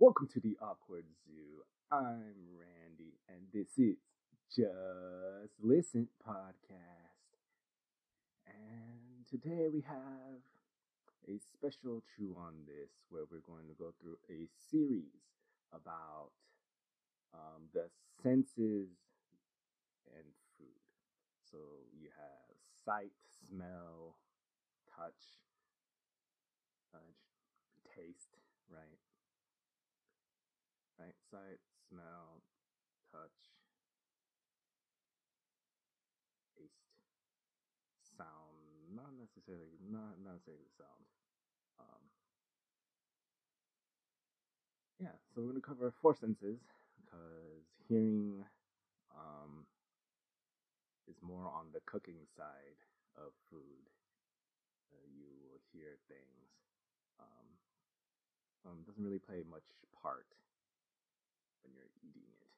Welcome to the Awkward Zoo. I'm Randy, and this is Just Listen Podcast. And today we have a special Chew on This where we're going to go through a series about um, the senses and food. So you have sight, smell, touch, uh, taste, right? Sight, smell, touch, taste, sound. Not necessarily, not not necessarily sound. Um, yeah, so we're gonna cover four senses because hearing um, is more on the cooking side of food. Uh, you will hear things. Um, um, doesn't really play much part when you're eating it.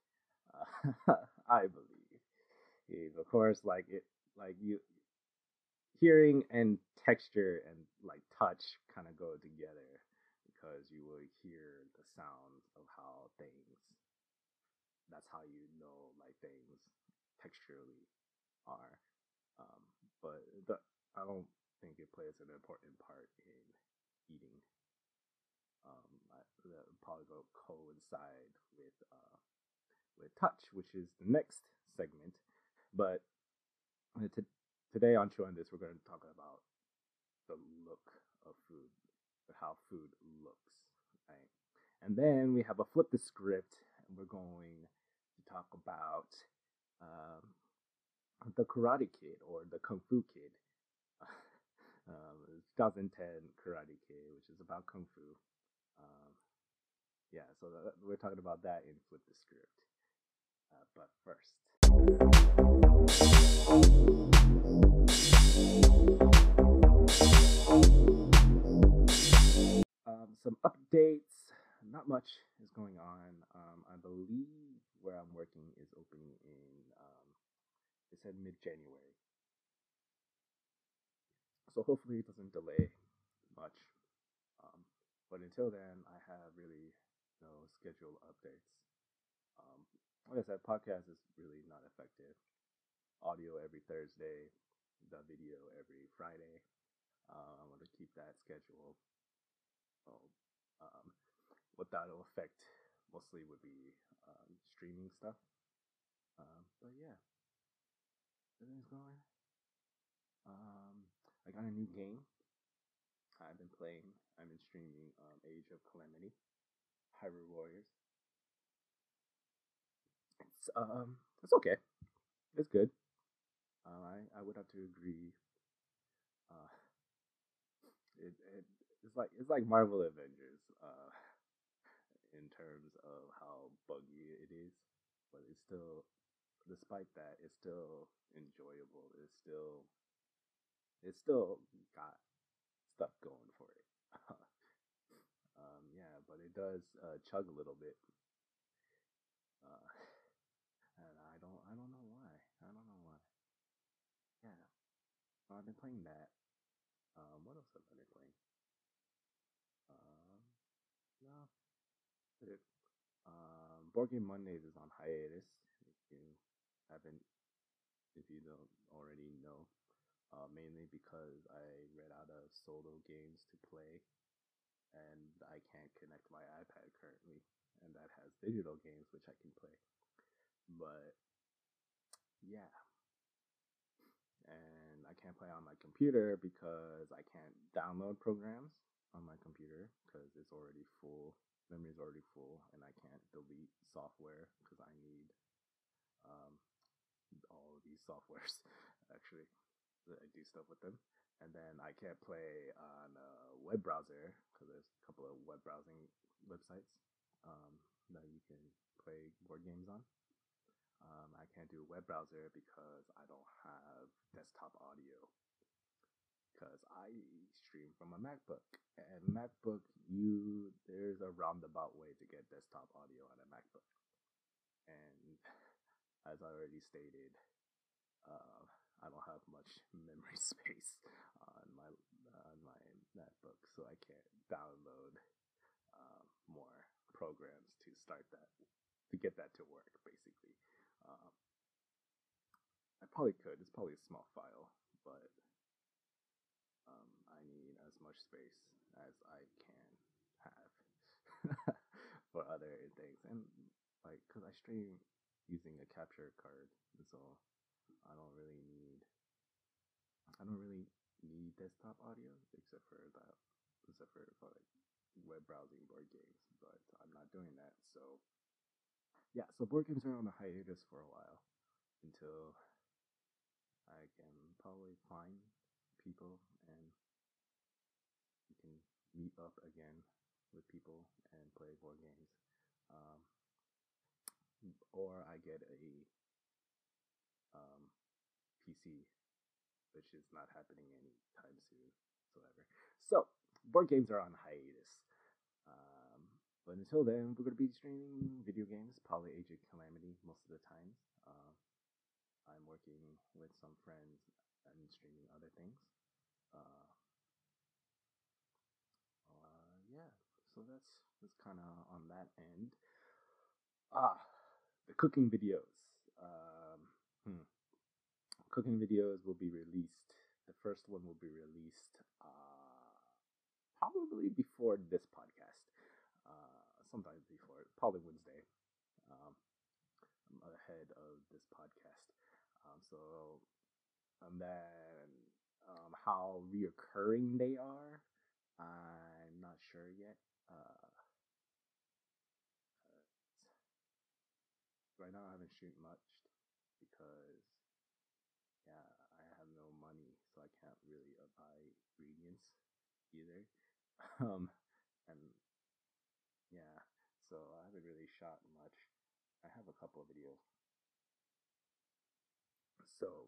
Uh, I believe. Of course, like it, like you, hearing and texture and like touch kind of go together because you will hear the sounds of how things. That's how you know like things texturally are. Um, but the, I don't think it plays an important part in eating. Um, that probably go coincide with uh, with touch, which is the next segment. But uh, today on on This, we're going to talk about the look of food, how food looks, right? And then we have a flip the script, and we're going to talk about um, the Karate Kid or the Kung Fu Kid. um, 2010 Karate Kid, which is about Kung Fu. Um, yeah, so we're talking about that in Flip the Script. Uh, but first. Um, some updates. Not much is going on. Um, I believe where I'm working is opening in, um, they said mid January. So hopefully it doesn't delay much. But until then, I have really no schedule updates. Um, like I said, podcast is really not effective. Audio every Thursday, the video every Friday. Uh, I want to keep that schedule. So, um, what that'll affect mostly would be um, streaming stuff. Um, but yeah, everything's going. Um, I got a new game. I've been playing. I've been streaming um, Age of Calamity, Hyrule Warriors. It's um, it's okay. It's good. Uh, I I would have to agree. Uh, it it it's like it's like Marvel Avengers. Uh, in terms of how buggy it is, but it's still, despite that, it's still enjoyable. It's still, it's still got stuff going for it. um, yeah, but it does uh, chug a little bit, uh, and I don't, I don't know why. I don't know why. Yeah, so I've been playing that. Um, what else have I been playing? Um, no, it. Um, Board Game Mondays is on hiatus. If you haven't, if you don't already know, uh, mainly because I ran out of solo games to play, and I can't connect my iPad currently, and that has digital games which I can play. But yeah, and I can't play on my computer because I can't download programs on my computer because it's already full. Memory is already full, and I can't delete software because I need um, all of these softwares actually. I do stuff with them, and then I can't play on a web browser because there's a couple of web browsing websites um, that you can play board games on. Um, I can't do a web browser because I don't have desktop audio. Because I stream from a MacBook, and MacBook, you there's a roundabout way to get desktop audio on a MacBook. And as I already stated, uh, I don't have much memory space on my on my MacBook, so I can't download um, more programs to start that to get that to work. Basically, um, I probably could. It's probably a small file, but um, I need as much space as I can have for other things, and like because I stream using a capture card, so I don't really need I don't really need desktop audio except for that except for, for like web browsing board games, but I'm not doing that. So yeah, so board games are on a hiatus for a while until I can probably find people and we can meet up again with people and play board games. Um, or I get a um, PC, which is not happening anytime soon whatsoever. So board games are on hiatus. Um, but until then, we're going to be streaming video games, probably Age of Calamity most of the time. Uh, I'm working with some friends and streaming other things. Uh, uh, yeah, so that's that's kind of on that end. Ah, the cooking videos. Cooking videos will be released. The first one will be released uh, probably before this podcast. Uh, sometime before, probably Wednesday. Um, I'm ahead of this podcast. Um, so, and then um, how reoccurring they are, I'm not sure yet. Uh, right now I haven't shoot much because yeah, I have no money, so I can't really uh, buy ingredients either. Um, and yeah, so I haven't really shot much. I have a couple of videos. So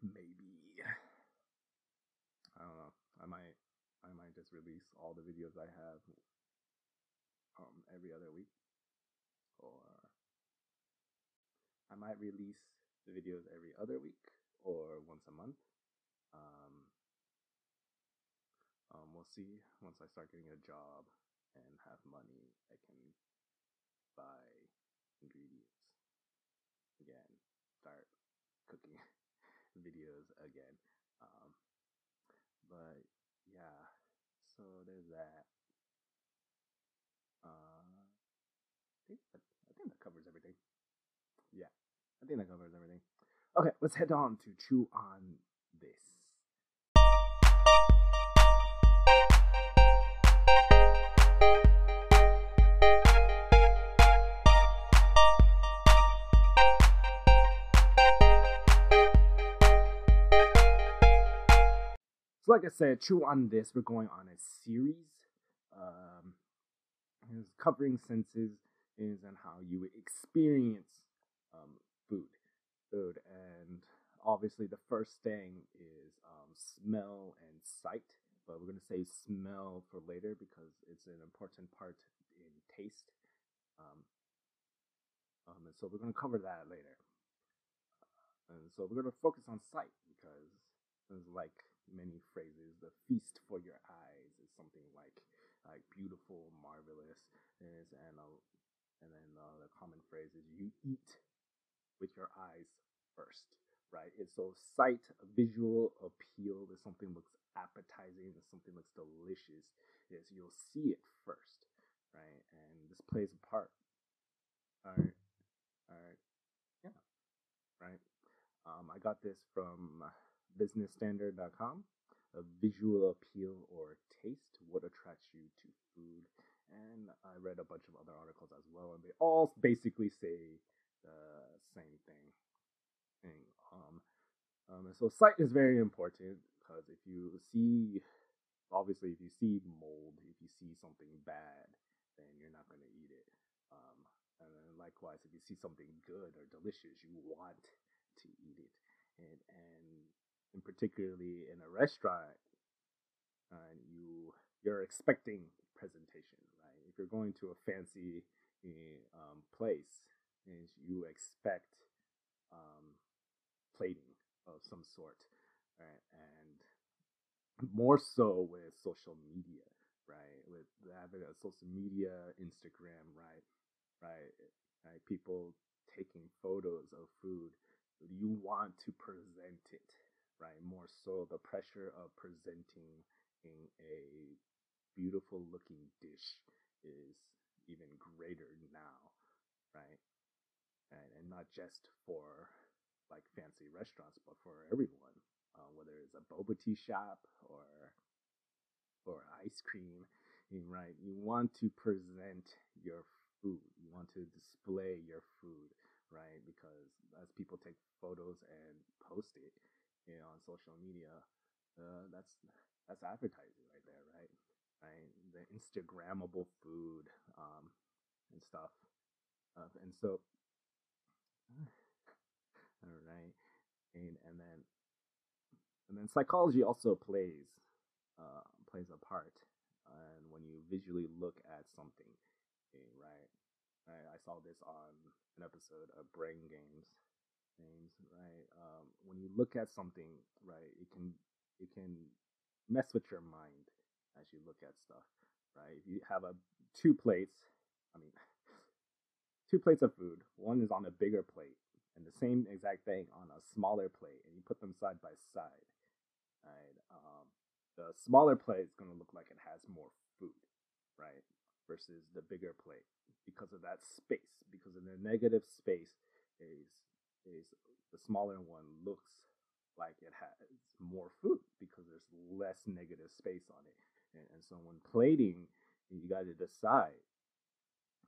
maybe I don't know. I might I might just release all the videos I have um every other week or I might release the videos every other week or once a month. Um, um, we'll see once I start getting a job and have money, I can buy ingredients again, start cooking videos again. Um, but yeah, so there's that. Uh, I think that, I think that covers everything. Yeah, I think that covers everything. Okay, let's head on to chew on So, like I said, Chew on This. We're going on a series. Um, covering senses is and how you experience um, food, food, and obviously the first thing is um, smell and sight. But we're gonna say smell for later because it's an important part in taste. Um, um, and so we're gonna cover that later. And so we're gonna focus on sight because like many phrases. The feast for your eyes is something like like beautiful, marvelous, is and uh, and then uh, the common phrase is you eat with your eyes first, right? And so sight, visual appeal. If something looks appetizing, if something looks delicious, is you'll see it first, right? And this plays a part. All right, all right, yeah, right. Um, I got this from businessstandard.com. A visual appeal or taste, what attracts you to food. And I read a bunch of other articles as well, and they all basically say the same thing. thing. Um, um, so sight is very important because if you see, obviously, if you see mold, if you see something bad, then you're not going to eat it. Um, and then likewise, if you see something good or delicious, you want to eat it. And, and and particularly in a restaurant, uh, you you're expecting presentation, you're going to a fancy um, place, is you expect um, plating of some sort, right? And more so with social media, right? With the advent of social media, Instagram, right, right, right, people taking photos of food. You want to present it, right? More so, the pressure of presenting in a beautiful looking dish is even greater now, right? And, and not just for like fancy restaurants, but for everyone, uh, whether it's a boba tea shop or or ice cream, right? You want to present your food. You want to display your food, right? Because as people take photos and post it, you know, on social media, uh, that's that's advertising right there, right? Right, the Instagrammable food um, and stuff, uh, and so, all right, and and then and then psychology also plays uh, plays a part, and when you visually look at something, right, right, I saw this on an episode of Brain Games, games, right, um, when you look at something, right, it can it can mess with your mind as you look at stuff, right? If you have a two plates, I mean, two plates of food, one is on a bigger plate, and the same exact thing on a smaller plate, and you put them side by side, right? Um, the smaller plate is going to look like it has more food, right? Versus the bigger plate because of that space, because of the negative space is is the smaller one looks like it has more food because there's less negative space on it. And, and so when plating, you got to decide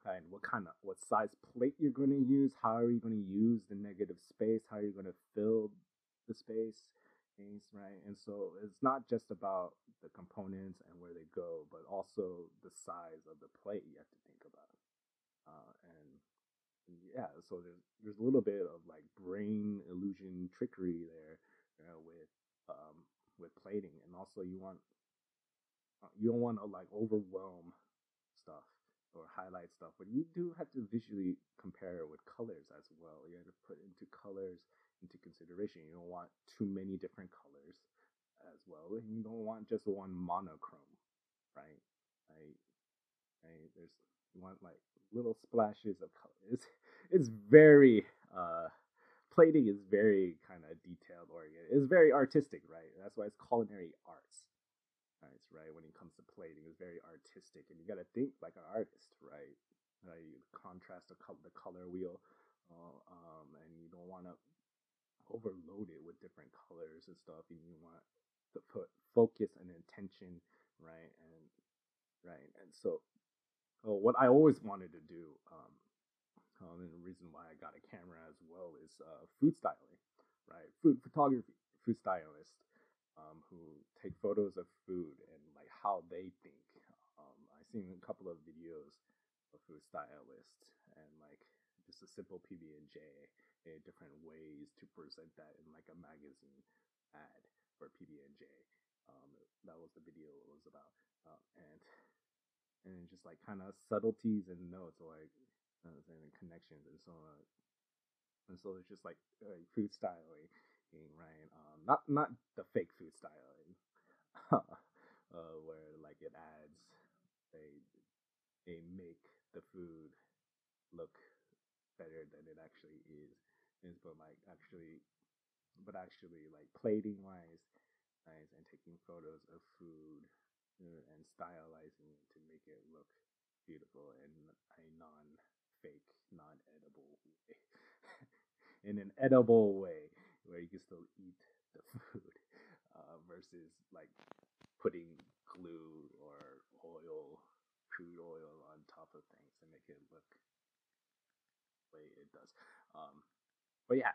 and what kind of what size plate you're going to use. How are you going to use the negative space? How are you going to fill the space? Things right, and so it's not just about the components and where they go, but also the size of the plate you have to think about. Uh, and, yeah, so there's there's a little bit of like brain illusion trickery there uh, with um, with plating, and also you want you don't want to like overwhelm stuff or highlight stuff, but you do have to visually compare with colors as well. You have to put into colors into consideration. You don't want too many different colors as well. And you don't want just one monochrome, right? Right? Right? There's you want like little splashes of color. It's it's very uh plating is very kind of detailed oriented. It's very artistic, right? That's why it's culinary arts right? Right when it comes to plating, it's very artistic, and you got to think like an artist, right? Right, you contrast the color, the color wheel, uh, um, and you don't want to overload it with different colors and stuff. And you want to put focus and intention, right? And right, and so, what I always wanted to do, um, um, and the reason why I got a camera as well is uh, food styling, right? Food photography, food stylist um, who take photos of food and like how they think. Um, I've seen a couple of videos of food stylists and like just a simple PB and J, eh, different ways to present that in like a magazine ad for PB and J. Um, that was the video it was about, uh, and and just like kind of subtleties and notes like and connections and so on. And so it's just like uh, food styling right? Um, not not the fake food styling, uh, where like it adds they they make the food look better than it actually is, is but like actually, but actually like plating wise, and taking photos of food uh, and stylizing it to make it look beautiful in a non-fake, non-edible way. in an edible way where you can still eat the food uh, versus like putting glue or oil, crude oil on top of things to make it look the way it does. Um, but yeah,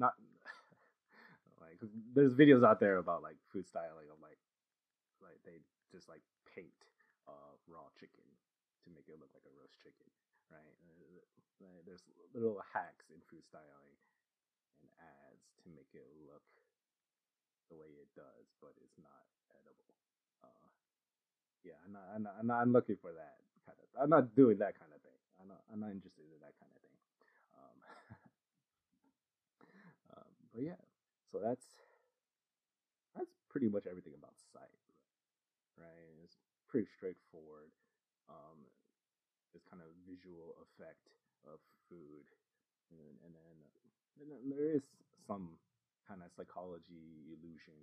not like there's videos out there about like food styling of like like they just like paint uh, raw chicken to make it look like a roast chicken, right? Uh, there's little hacks in food styling and ads to make it look the way it does, but it's not edible. Uh, yeah, I'm not, I'm not, I'm not, I'm looking for that kind of. I'm not doing that kind of thing. I'm not, I'm not interested in that kind of thing. Um, um, but yeah, so that's that's pretty much everything about sight, right? It's pretty straightforward. Um, this kind of visual effect of food, and, and and then there is some kind of psychology illusion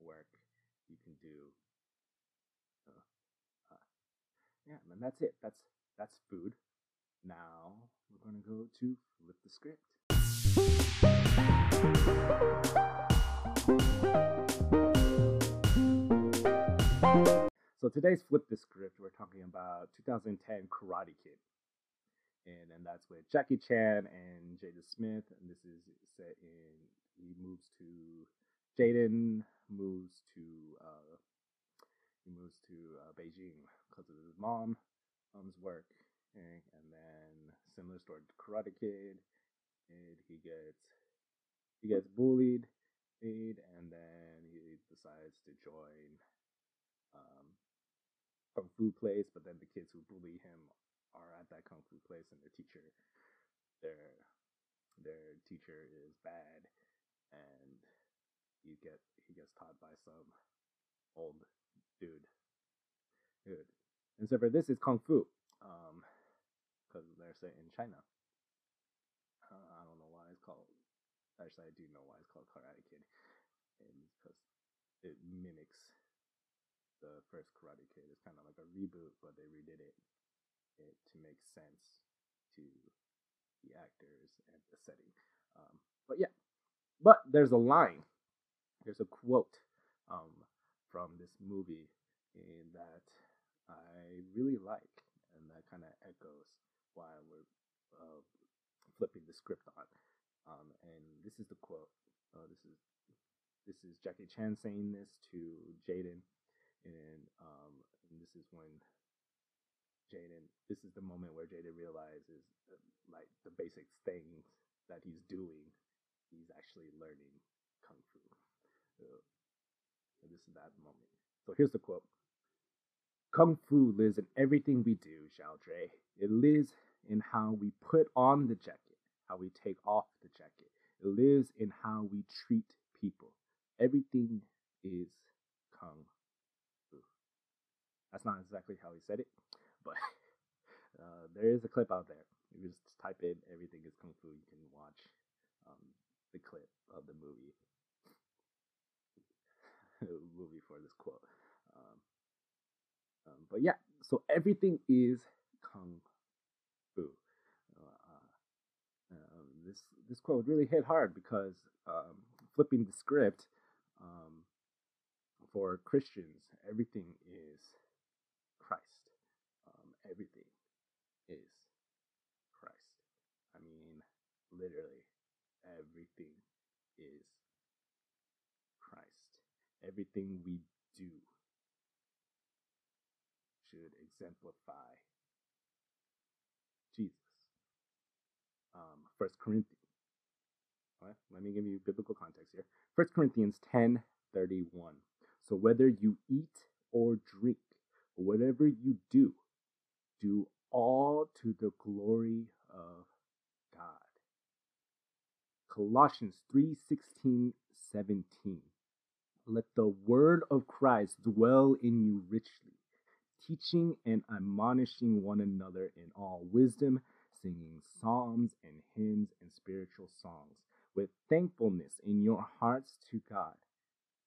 work you can do. Uh, uh, yeah, and that's it. That's that's food. Now we're gonna go to flip the script. So today's flip the script. We're talking about 2010 Karate Kid, and and that's with Jackie Chan and Jaden Smith. And this is set in he moves to Jaden moves to uh, he moves to uh, Beijing because of his mom mom's work, and, and then similar story to Karate Kid, and he gets he gets bullied, and then he decides to join um, kung fu place, but then the kids who bully him are at that kung fu place, and their teacher, their their teacher is bad, and you get he gets taught by some old dude. Dude. And so for this is kung fu, um, because they're set in China. Uh, I don't know why it's called. Actually, I do know why it's called Karate Kid, and because it mimics the first Karate Kid. It's kind of like a reboot, but they redid it, it to make sense to the actors and the setting. Um, but yeah, but there's a line, there's a quote um, from this movie that I really like, and that kind of echoes why we're uh, flipping the script on. Um, and this is the quote. Uh, this is this is Jackie Chan saying this to Jaden, and um, and this is when Jaden. This is the moment where Jaden realizes like the basic things that he's doing, he's actually learning kung fu. And this is that moment. So here's the quote. Kung Fu lives in everything we do, Xiao Dre. It lives in how we put on the jacket, how we take off the jacket. It lives in how we treat people. Everything is Kung Fu. That's not exactly how he said it, but uh, there is a clip out there. You just type in everything is Kung Fu. You can watch um, the clip of the movie. movie for this quote. Um, um, but yeah, so everything is Kung Fu. Uh, uh, this this quote really hit hard because um, flipping the script um, for Christians, everything is Christ. Everything is Christ. I mean, literally, everything is Christ. Everything we do should exemplify Jesus. Um, First Corinthians. Right, let me give you biblical context here. First Corinthians 10 31. So whether you eat or drink, whatever you do, do all to the glory of God. Colossians 3 16 17. Let the word of Christ dwell in you richly, teaching and admonishing one another in all wisdom, singing psalms and hymns and spiritual songs with thankfulness in your hearts to God.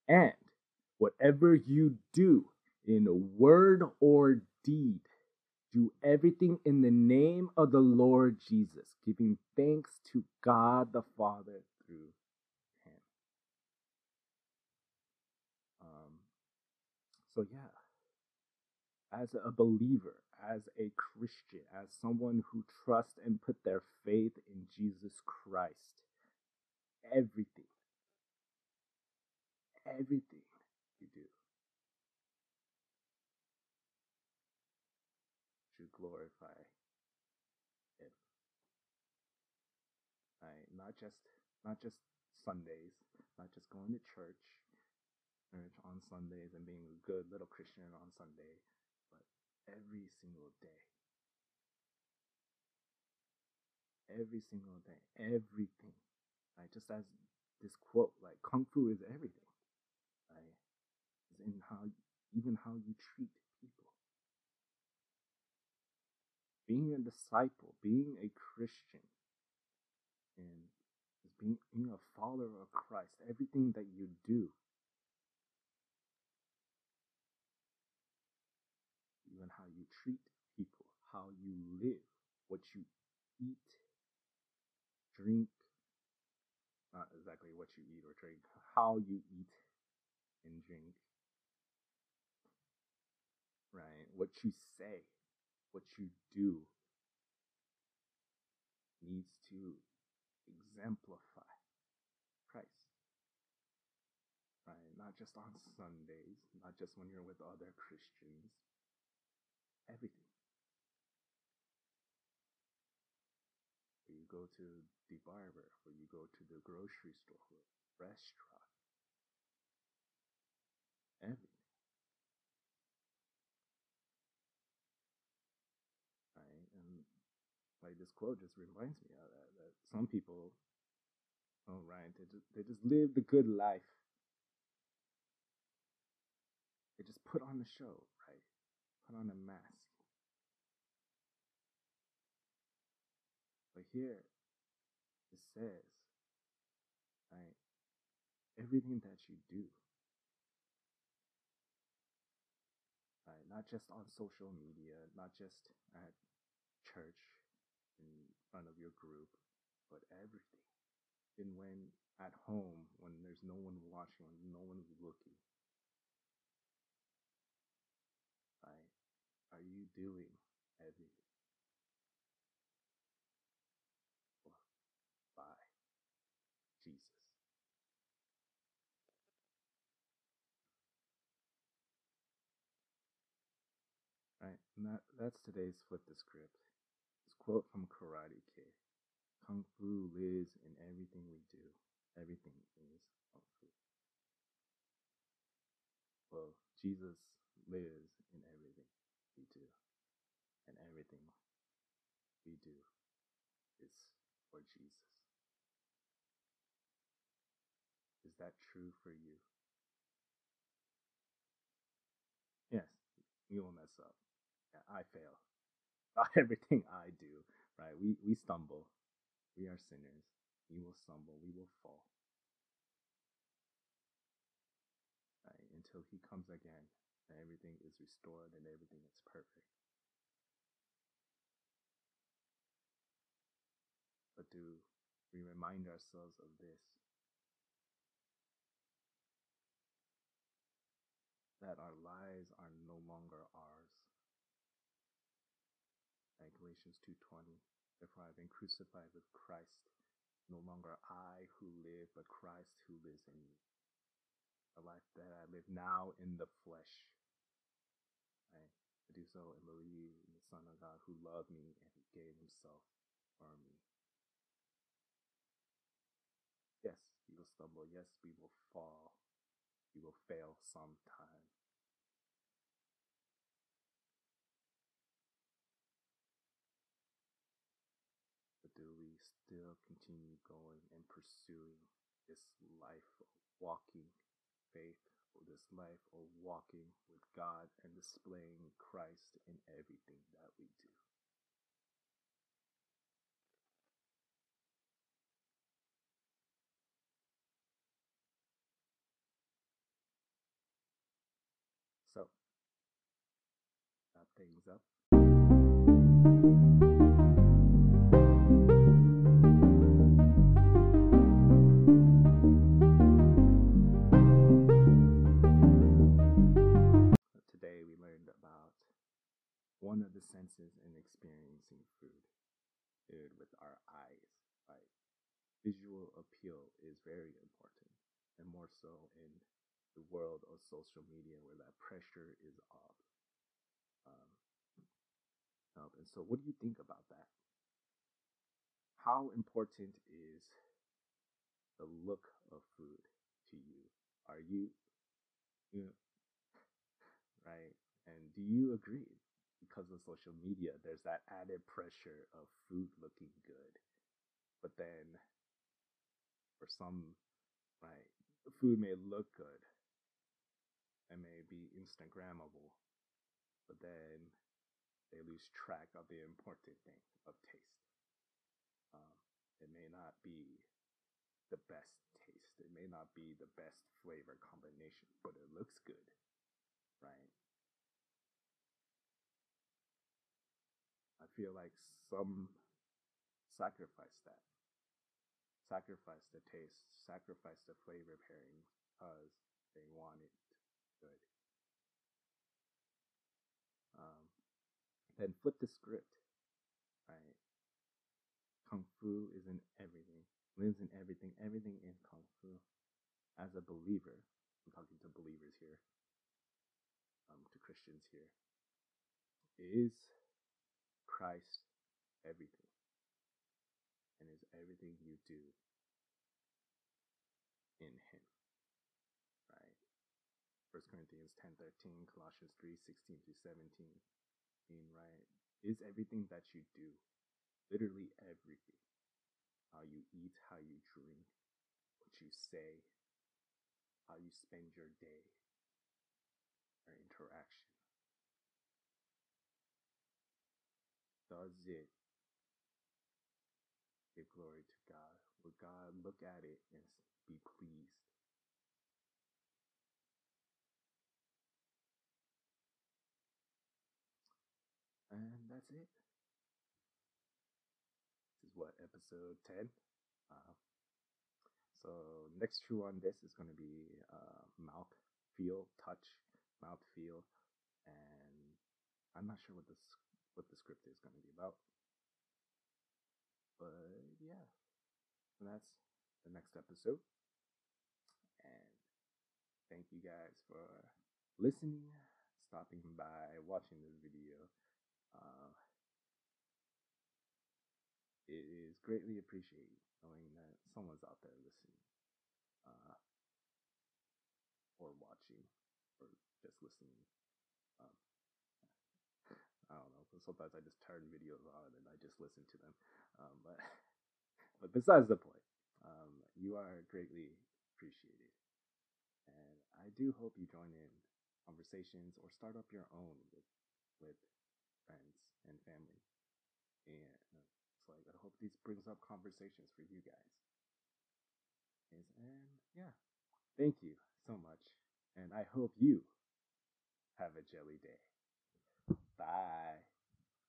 And whatever you do in word or deed, do everything in the name of the Lord Jesus, giving thanks to God the Father through him. Um, so, yeah, as a believer, as a Christian, as someone who trusts and put their faith in Jesus Christ, everything, everything you do should glorify Him. Right? Not just not just Sundays, not just going to church, church on Sundays and being a good little Christian on Sunday, but every single day. Every single day, everything. Right? Just as this quote, like kung fu is everything. Right? Is in how even how you treat people. being a disciple, being a Christian, and being, being a follower of Christ, everything that you do, even how you treat people, how you live, what you eat, drink, not exactly what you eat or drink, how you eat and drink, right? What you say, what you do needs to exemplify Christ, right? Not just on Sundays, not just when you're with other Christians, everything. Where you go to the barber, where you go to the grocery store, restaurant, everything. Right? And like this quote just reminds me of that. That some people, oh right, they just they just live the good life. Just put on the show, right? Put on a mask. But here it says, right, everything that you do, right, not just on social media, not just at church in front of your group, but everything. And when at home, when there's no one watching, when no one's looking, right, doing everything? Jesus. Right, and that, that's today's flip the script. This quote from Karate Kid. Kung Fu lives in everything we do. Everything is Kung Fu. Well, Jesus lives in everything we do. And everything we do is for Jesus. Is that true for you? Yes, we will mess up. Yeah, I fail. Everything I do, right? We we stumble. We are sinners. We will stumble. We will fall. Right? Until he comes again and everything is restored and everything is perfect. But we remind ourselves of this? that our lives are no longer ours. Like Galatians 2:20, therefore I've been crucified with Christ. No longer I who live, but Christ who lives in me. The life that I live now in the flesh. Right? I do so and believe in the Son of God who loved me and who gave himself for me. Yes, we will stumble. Yes, we will fall. We will fail sometime. But do we still continue going and pursuing this life of walking faith, or this life of walking with God and displaying Christ in everything that we do? So, wrap things up. one of the senses in experiencing food, food with our eyes. Right? Visual appeal is very important, and more so in the world of social media where that pressure is up. Um, up. And so, what do you think about that? How important is the look of food to you? Are you, you know, right? And do you agree? because of social media, there's that added pressure of food looking good. But then for some, right, food may look good and may be Instagrammable, but then they lose track of the important thing of taste. Um, it may not be the best taste. It may not be the best flavor combination, but it looks good, right? I feel like some sacrifice that. Sacrifice the taste, sacrifice the flavor pairing because they want it good. Then flip the script, right? Kung Fu is in everything, lives in everything, everything in Kung Fu. As a believer, I'm talking to believers here, um, to Christians here. Is Christ everything? And is everything you do in Him? Right? 1 Corinthians 10 13, Colossians 3 16 through 17. Right? Is everything that you do, literally everything, how you eat, how you drink, what you say, how you spend your day or interaction. Does it give glory to God? Will God look at it and be pleased? And that's it. This is what episode 10. Uh, so next Chew on This is going to be uh, mouth feel, touch, mouth feel, and I'm not sure what this what the script is going to be about. But yeah, and that's the next episode. And thank you guys for listening, stopping by, watching this video. Uh, it is greatly appreciated knowing that someone's out there listening uh, or watching or just listening. Um, I don't know. Sometimes I just turn videos on and I just listen to them. Um, but but besides the point, um, you are greatly appreciated, and I do hope you join in conversations or start up your own with with friends and family. And uh, it's like I hope this brings up conversations for you guys. And yeah, thank you so much. And I hope you have a jelly day. Bye.